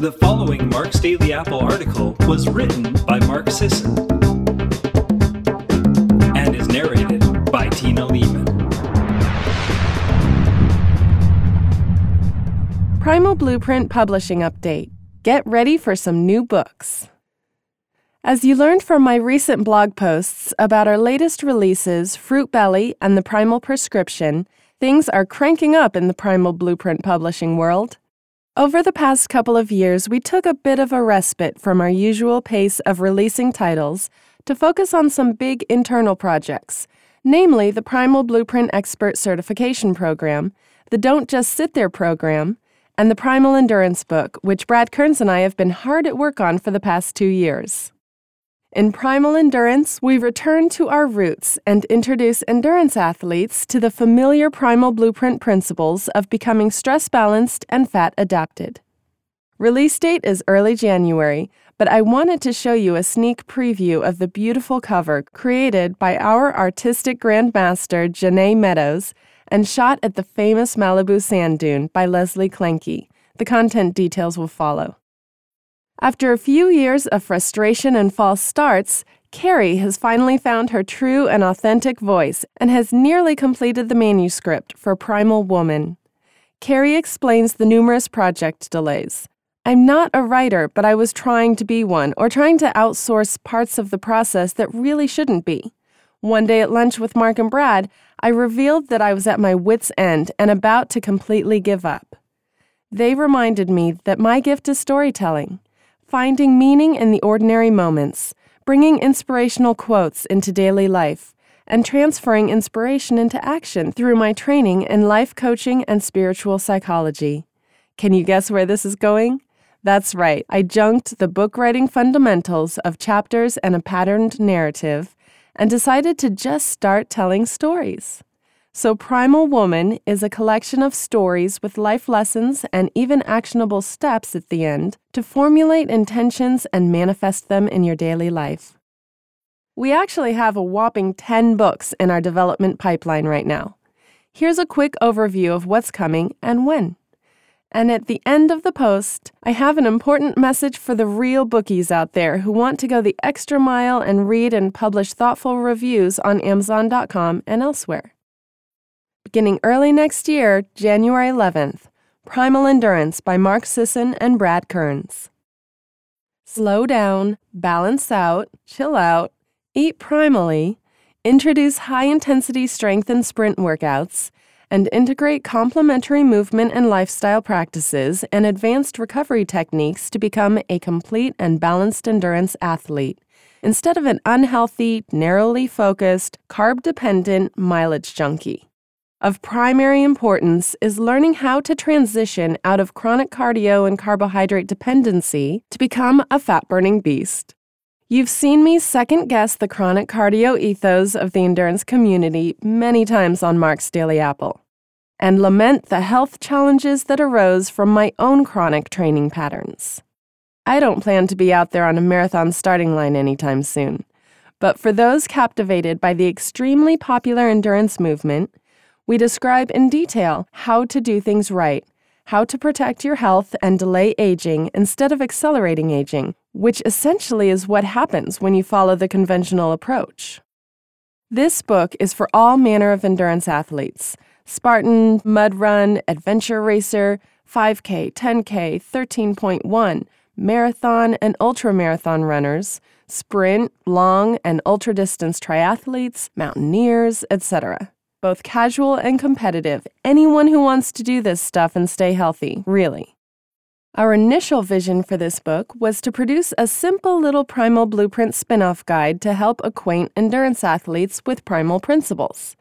The following Mark's Daily Apple article was written by Mark Sisson and is narrated by Tina Leaman. Primal Blueprint Publishing Update. Get ready for some new books. As you learned from my recent blog posts about our latest releases, Fruit Belly and the Primal Prescription, things are cranking up in the Primal Blueprint publishing world. Over the past couple of years, we took a bit of a respite from our usual pace of releasing titles to focus on some big internal projects, namely the Primal Blueprint Expert Certification Program, the Don't Just Sit There program, and the Primal Endurance book, which Brad Kearns and I have been hard at work on for the past two years. In Primal Endurance, we return to our roots and introduce endurance athletes to the familiar Primal Blueprint principles of becoming stress balanced and fat adapted. Release date is early January, but I wanted to show you a sneak preview of the beautiful cover created by our artistic grandmaster, Janae Meadows, and shot at the famous Malibu sand dune by Leslie Klenke. The content details will follow. After a few years of frustration and false starts, Carrie has finally found her true and authentic voice and has nearly completed the manuscript for Primal Woman. Carrie explains the numerous project delays. I'm not a writer, but I was trying to be one, or trying to outsource parts of the process that really shouldn't be. One day at lunch with Mark and Brad, I revealed that I was at my wits' end and about to completely give up. They reminded me that my gift is storytelling finding meaning in the ordinary moments, bringing inspirational quotes into daily life, and transferring inspiration into action through my training in life coaching and spiritual psychology. Can you guess where this is going? That's right, I junked the book writing fundamentals of chapters and a patterned narrative and decided to just start telling stories. So, Primal Woman is a collection of stories with life lessons and even actionable steps at the end to formulate intentions and manifest them in your daily life. We actually have a whopping 10 books in our development pipeline right now. Here's a quick overview of what's coming and when. And at the end of the post, I have an important message for the real bookies out there who want to go the extra mile and read and publish thoughtful reviews on Amazon.com and elsewhere. Beginning early next year, January 11th, Primal Endurance by Mark Sisson and Brad Kearns. Slow down, balance out, chill out, eat primally, introduce high intensity strength and sprint workouts, and integrate complementary movement and lifestyle practices and advanced recovery techniques to become a complete and balanced endurance athlete instead of an unhealthy, narrowly focused, carb dependent mileage junkie. Of primary importance is learning how to transition out of chronic cardio and carbohydrate dependency to become a fat burning beast. You've seen me second guess the chronic cardio ethos of the endurance community many times on Mark's Daily Apple, and lament the health challenges that arose from my own chronic training patterns. I don't plan to be out there on a marathon starting line anytime soon, but for those captivated by the extremely popular endurance movement, we describe in detail how to do things right, how to protect your health and delay aging instead of accelerating aging, which essentially is what happens when you follow the conventional approach. This book is for all manner of endurance athletes Spartan, mud run, adventure racer, 5K, 10K, 13.1, marathon, and ultramarathon runners, sprint, long, and ultra distance triathletes, mountaineers, etc both casual and competitive, anyone who wants to do this stuff and stay healthy, really. Our initial vision for this book was to produce a simple little primal blueprint spin off guide to help acquaint endurance athletes with primal principles.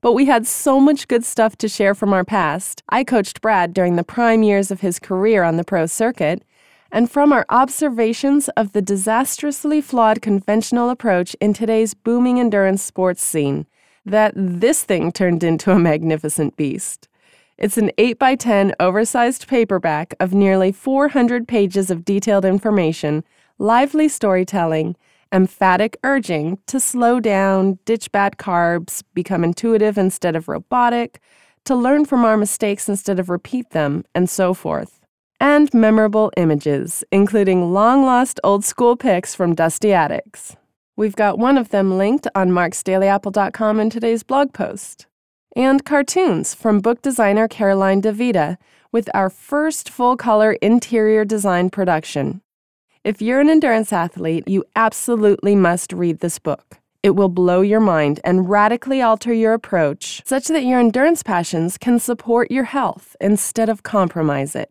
But we had so much good stuff to share from our past. I coached Brad during the prime years of his career on the pro circuit, and from our observations of the disastrously flawed conventional approach in today's booming endurance sports scene that this thing turned into a magnificent beast. It's an 8 by 10 oversized paperback of nearly 400 pages of detailed information, lively storytelling, emphatic urging to slow down, ditch bad carbs, become intuitive instead of robotic, to learn from our mistakes instead of repeat them, and so forth. and memorable images, including long lost old school pics from dusty attics. We've got one of them linked on marksdailyapple.com in today's blog post. And cartoons from book designer Caroline DeVita with our first full color interior design production. If you're an endurance athlete, you absolutely must read this book. It will blow your mind and radically alter your approach such that your endurance passions can support your health instead of compromise it.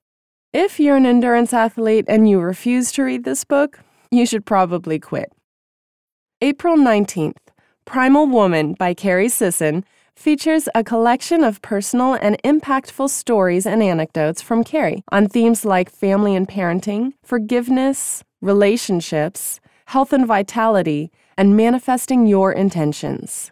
If you're an endurance athlete and you refuse to read this book, you should probably quit. April 19th, Primal Woman by Carrie Sisson features a collection of personal and impactful stories and anecdotes from Carrie on themes like family and parenting, forgiveness, relationships, health and vitality, and manifesting your intentions.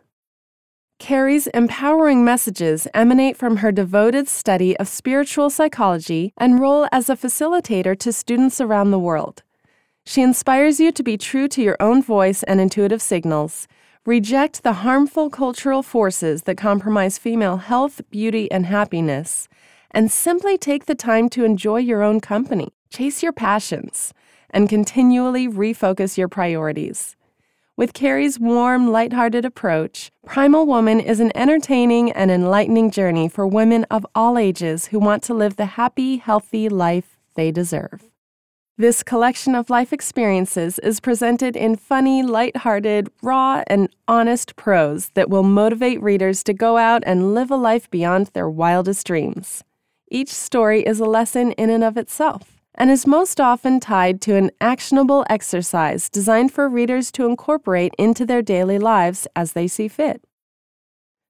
Carrie's empowering messages emanate from her devoted study of spiritual psychology and role as a facilitator to students around the world. She inspires you to be true to your own voice and intuitive signals, reject the harmful cultural forces that compromise female health, beauty, and happiness, and simply take the time to enjoy your own company, chase your passions, and continually refocus your priorities. With Carrie's warm, lighthearted approach, Primal Woman is an entertaining and enlightening journey for women of all ages who want to live the happy, healthy life they deserve. This collection of life experiences is presented in funny, lighthearted, raw, and honest prose that will motivate readers to go out and live a life beyond their wildest dreams. Each story is a lesson in and of itself and is most often tied to an actionable exercise designed for readers to incorporate into their daily lives as they see fit.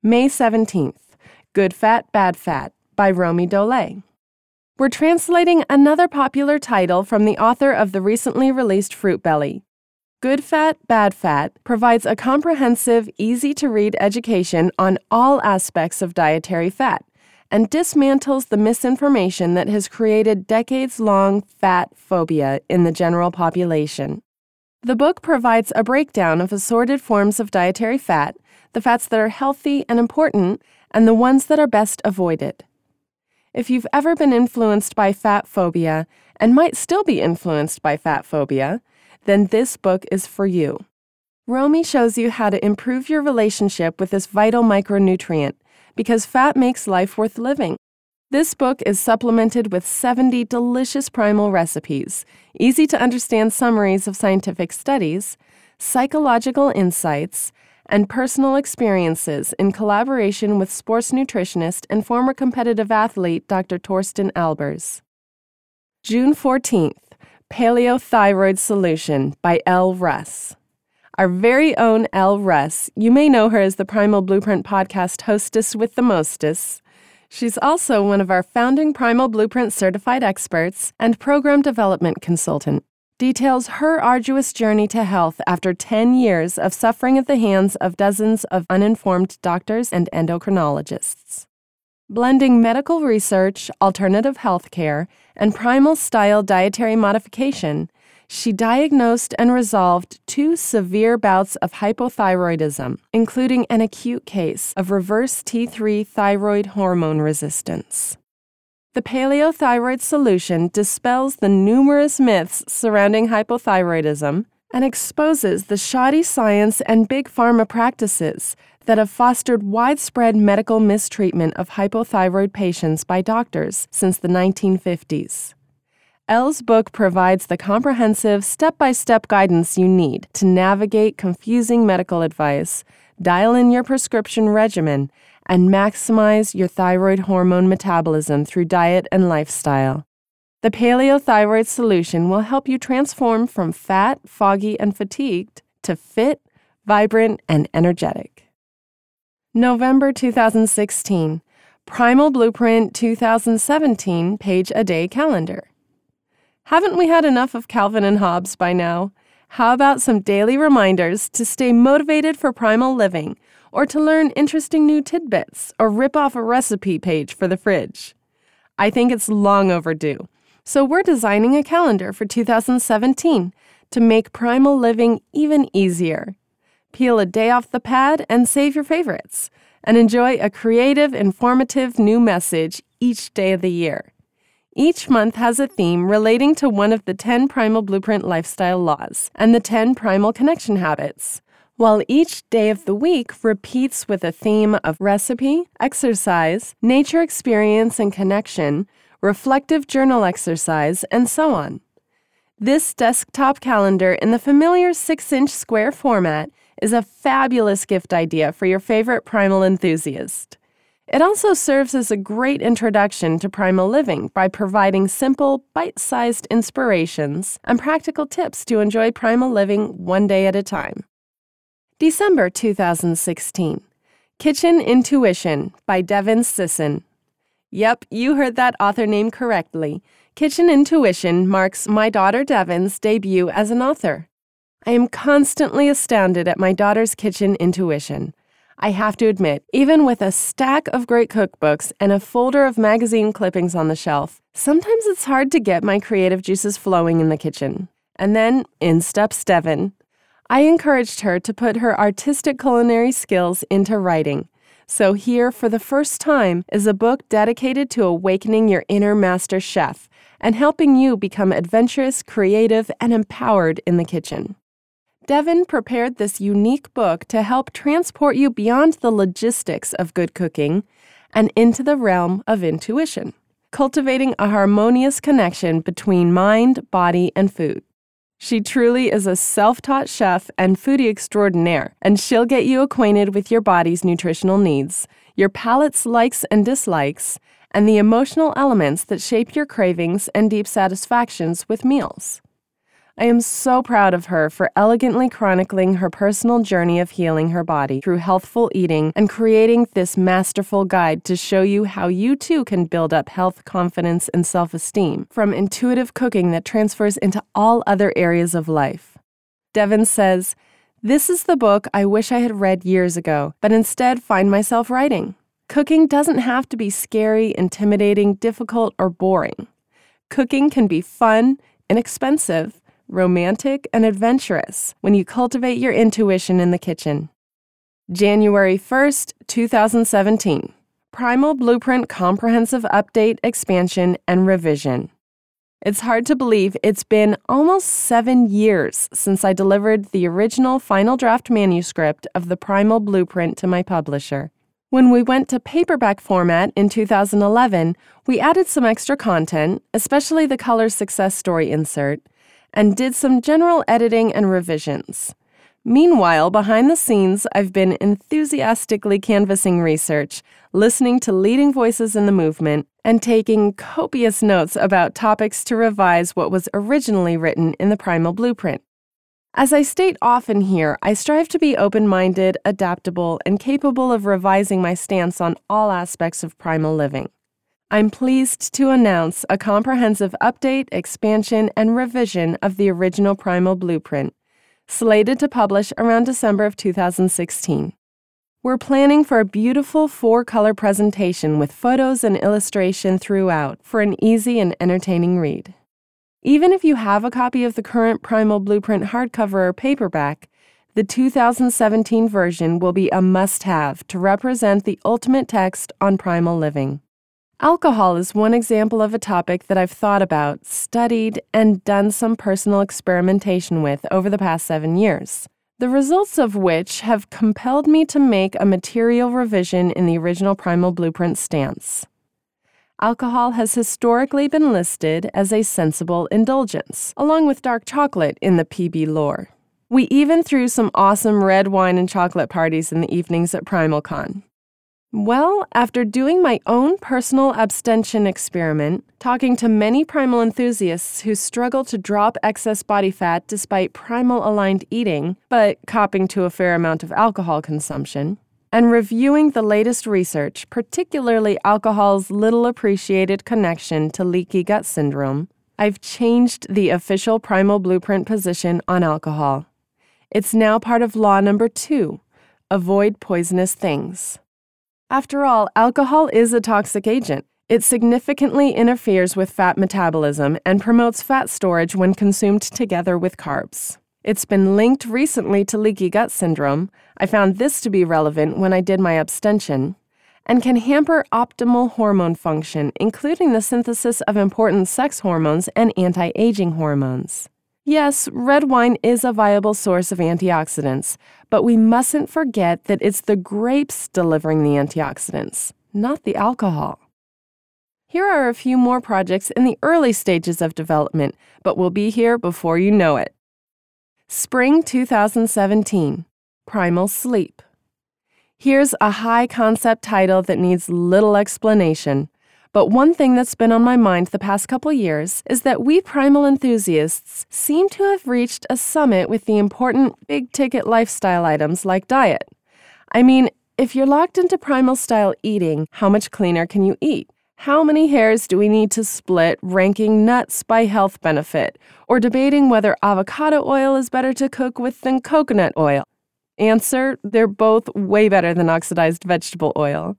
May 17th Good Fat, Bad Fat by Romy Dollé. We're translating another popular title from the author of the recently released Fruit Belly. Good Fat, Bad Fat provides a comprehensive, easy to read education on all aspects of dietary fat and dismantles the misinformation that has created decades long fat phobia in the general population. The book provides a breakdown of assorted forms of dietary fat, the fats that are healthy and important, and the ones that are best avoided. If you've ever been influenced by fat phobia and might still be influenced by fat phobia, then this book is for you. Romy shows you how to improve your relationship with this vital micronutrient because fat makes life worth living. This book is supplemented with 70 delicious primal recipes, easy to understand summaries of scientific studies, psychological insights, and personal experiences in collaboration with sports nutritionist and former competitive athlete Dr. Torsten Albers. June 14th Paleo Thyroid Solution by Elle Russ. Our very own Elle Russ, you may know her as the Primal Blueprint podcast hostess with the mostess. She's also one of our founding Primal Blueprint certified experts and program development consultant. Details her arduous journey to health after 10 years of suffering at the hands of dozens of uninformed doctors and endocrinologists. Blending medical research, alternative health care, and primal style dietary modification, she diagnosed and resolved two severe bouts of hypothyroidism, including an acute case of reverse T3 thyroid hormone resistance. The paleothyroid solution dispels the numerous myths surrounding hypothyroidism and exposes the shoddy science and big pharma practices that have fostered widespread medical mistreatment of hypothyroid patients by doctors since the 1950s. Elle's book provides the comprehensive step by step guidance you need to navigate confusing medical advice, dial in your prescription regimen, and maximize your thyroid hormone metabolism through diet and lifestyle. The Paleo Thyroid Solution will help you transform from fat, foggy, and fatigued to fit, vibrant, and energetic. November 2016 Primal Blueprint 2017 Page a Day Calendar. Haven't we had enough of Calvin and Hobbes by now? How about some daily reminders to stay motivated for primal living, or to learn interesting new tidbits, or rip off a recipe page for the fridge? I think it's long overdue. So we're designing a calendar for 2017 to make primal living even easier. Peel a day off the pad and save your favorites, and enjoy a creative, informative new message each day of the year. Each month has a theme relating to one of the 10 Primal Blueprint lifestyle laws and the 10 Primal connection habits, while each day of the week repeats with a theme of recipe, exercise, nature experience and connection, reflective journal exercise, and so on. This desktop calendar in the familiar 6 inch square format is a fabulous gift idea for your favorite primal enthusiast. It also serves as a great introduction to primal living by providing simple, bite sized inspirations and practical tips to enjoy primal living one day at a time. December 2016 Kitchen Intuition by Devin Sisson. Yep, you heard that author name correctly. Kitchen Intuition marks my daughter Devin's debut as an author. I am constantly astounded at my daughter's kitchen intuition. I have to admit, even with a stack of great cookbooks and a folder of magazine clippings on the shelf, sometimes it's hard to get my creative juices flowing in the kitchen. And then in steps Devin. I encouraged her to put her artistic culinary skills into writing. So, here for the first time is a book dedicated to awakening your inner master chef and helping you become adventurous, creative, and empowered in the kitchen. Devin prepared this unique book to help transport you beyond the logistics of good cooking and into the realm of intuition, cultivating a harmonious connection between mind, body, and food. She truly is a self taught chef and foodie extraordinaire, and she'll get you acquainted with your body's nutritional needs, your palate's likes and dislikes, and the emotional elements that shape your cravings and deep satisfactions with meals. I am so proud of her for elegantly chronicling her personal journey of healing her body through healthful eating and creating this masterful guide to show you how you too can build up health, confidence, and self esteem from intuitive cooking that transfers into all other areas of life. Devin says, This is the book I wish I had read years ago, but instead find myself writing. Cooking doesn't have to be scary, intimidating, difficult, or boring. Cooking can be fun, inexpensive, romantic, and adventurous when you cultivate your intuition in the kitchen. January 1st, 2017. Primal Blueprint Comprehensive Update, Expansion, and Revision. It's hard to believe it's been almost seven years since I delivered the original final draft manuscript of the Primal Blueprint to my publisher. When we went to paperback format in 2011, we added some extra content, especially the color success story insert, and did some general editing and revisions. Meanwhile, behind the scenes, I've been enthusiastically canvassing research, listening to leading voices in the movement, and taking copious notes about topics to revise what was originally written in the Primal Blueprint. As I state often here, I strive to be open minded, adaptable, and capable of revising my stance on all aspects of primal living. I'm pleased to announce a comprehensive update, expansion, and revision of the original Primal Blueprint, slated to publish around December of 2016. We're planning for a beautiful four color presentation with photos and illustration throughout for an easy and entertaining read. Even if you have a copy of the current Primal Blueprint hardcover or paperback, the 2017 version will be a must have to represent the ultimate text on primal living. Alcohol is one example of a topic that I've thought about, studied, and done some personal experimentation with over the past seven years, the results of which have compelled me to make a material revision in the original Primal Blueprint stance. Alcohol has historically been listed as a sensible indulgence, along with dark chocolate in the PB lore. We even threw some awesome red wine and chocolate parties in the evenings at PrimalCon. Well, after doing my own personal abstention experiment, talking to many primal enthusiasts who struggle to drop excess body fat despite primal aligned eating, but copping to a fair amount of alcohol consumption, and reviewing the latest research, particularly alcohol's little appreciated connection to leaky gut syndrome, I've changed the official primal blueprint position on alcohol. It's now part of law number two avoid poisonous things. After all, alcohol is a toxic agent. It significantly interferes with fat metabolism and promotes fat storage when consumed together with carbs. It's been linked recently to leaky gut syndrome. I found this to be relevant when I did my abstention. and can hamper optimal hormone function, including the synthesis of important sex hormones and anti aging hormones. Yes, red wine is a viable source of antioxidants, but we mustn't forget that it's the grapes delivering the antioxidants, not the alcohol. Here are a few more projects in the early stages of development, but we'll be here before you know it. Spring 2017 Primal Sleep. Here's a high concept title that needs little explanation. But one thing that's been on my mind the past couple years is that we primal enthusiasts seem to have reached a summit with the important big ticket lifestyle items like diet. I mean, if you're locked into primal style eating, how much cleaner can you eat? How many hairs do we need to split ranking nuts by health benefit or debating whether avocado oil is better to cook with than coconut oil? Answer they're both way better than oxidized vegetable oil.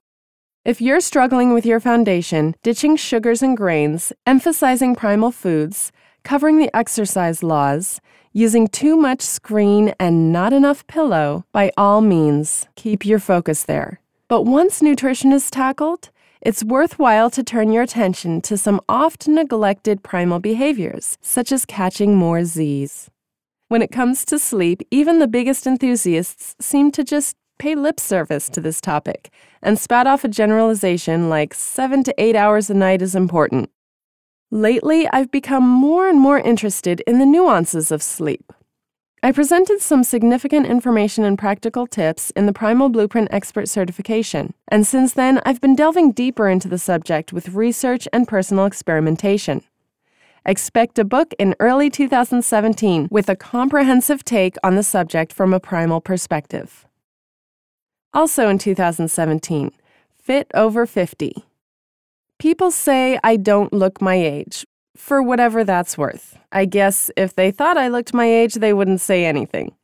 If you're struggling with your foundation, ditching sugars and grains, emphasizing primal foods, covering the exercise laws, using too much screen and not enough pillow, by all means, keep your focus there. But once nutrition is tackled, it's worthwhile to turn your attention to some oft neglected primal behaviors, such as catching more Z's. When it comes to sleep, even the biggest enthusiasts seem to just pay lip service to this topic and spat off a generalization like seven to eight hours a night is important. Lately, I've become more and more interested in the nuances of sleep. I presented some significant information and practical tips in the Primal Blueprint Expert Certification, and since then, I've been delving deeper into the subject with research and personal experimentation. Expect a book in early 2017 with a comprehensive take on the subject from a primal perspective. Also in 2017, Fit Over 50. People say I don't look my age, for whatever that's worth. I guess if they thought I looked my age, they wouldn't say anything.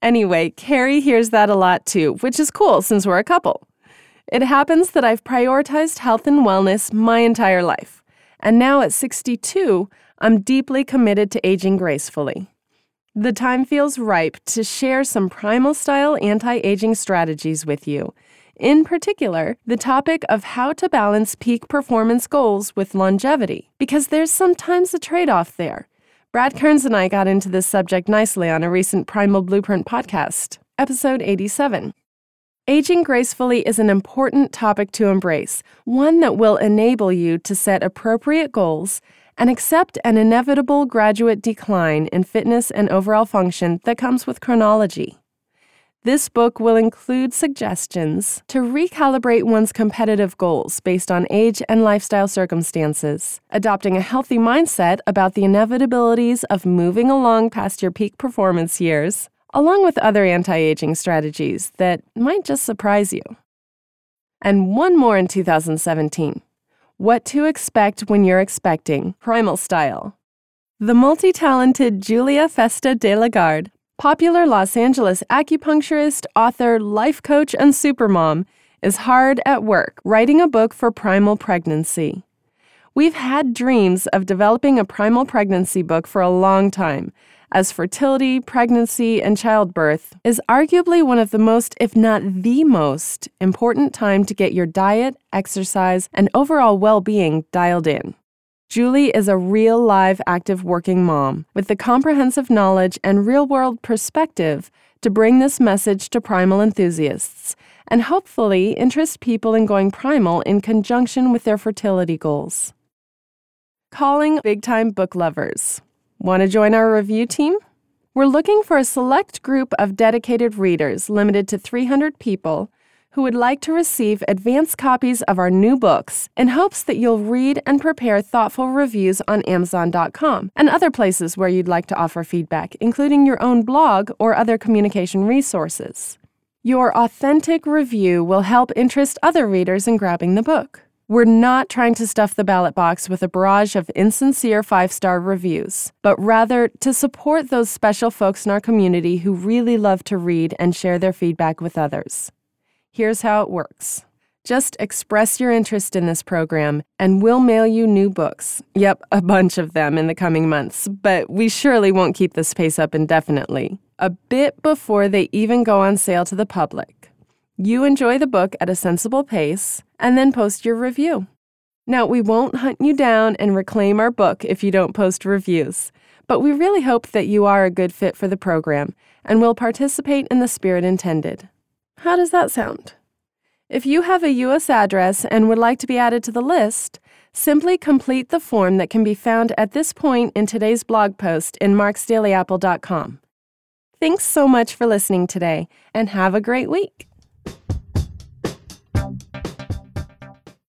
Anyway, Carrie hears that a lot too, which is cool since we're a couple. It happens that I've prioritized health and wellness my entire life, and now at 62, I'm deeply committed to aging gracefully. The time feels ripe to share some primal style anti aging strategies with you. In particular, the topic of how to balance peak performance goals with longevity, because there's sometimes a trade off there. Brad Kearns and I got into this subject nicely on a recent Primal Blueprint podcast, episode 87. Aging gracefully is an important topic to embrace, one that will enable you to set appropriate goals and accept an inevitable graduate decline in fitness and overall function that comes with chronology. This book will include suggestions to recalibrate one's competitive goals based on age and lifestyle circumstances, adopting a healthy mindset about the inevitabilities of moving along past your peak performance years, along with other anti aging strategies that might just surprise you. And one more in 2017 what to Expect When You're Expecting, Primal Style. The multi talented Julia Festa de la Garde, popular Los Angeles acupuncturist, author, life coach, and supermom, is hard at work writing a book for primal pregnancy. We've had dreams of developing a primal pregnancy book for a long time, as fertility, pregnancy, and childbirth is arguably one of the most, if not the most, important time to get your diet, exercise, and overall well being dialed in. Julie is a real, live, active working mom with the comprehensive knowledge and real world perspective to bring this message to primal enthusiasts and hopefully interest people in going primal in conjunction with their fertility goals. Calling big time book lovers. Want to join our review team? We're looking for a select group of dedicated readers, limited to 300 people, who would like to receive advance copies of our new books in hopes that you'll read and prepare thoughtful reviews on Amazon.com and other places where you'd like to offer feedback, including your own blog or other communication resources. Your authentic review will help interest other readers in grabbing the book. We're not trying to stuff the ballot box with a barrage of insincere five star reviews, but rather to support those special folks in our community who really love to read and share their feedback with others. Here's how it works. Just express your interest in this program, and we'll mail you new books. Yep, a bunch of them in the coming months, but we surely won't keep this pace up indefinitely. A bit before they even go on sale to the public. You enjoy the book at a sensible pace, and then post your review. Now, we won't hunt you down and reclaim our book if you don't post reviews, but we really hope that you are a good fit for the program and will participate in the spirit intended. How does that sound? If you have a U.S. address and would like to be added to the list, simply complete the form that can be found at this point in today's blog post in marksdailyapple.com. Thanks so much for listening today, and have a great week.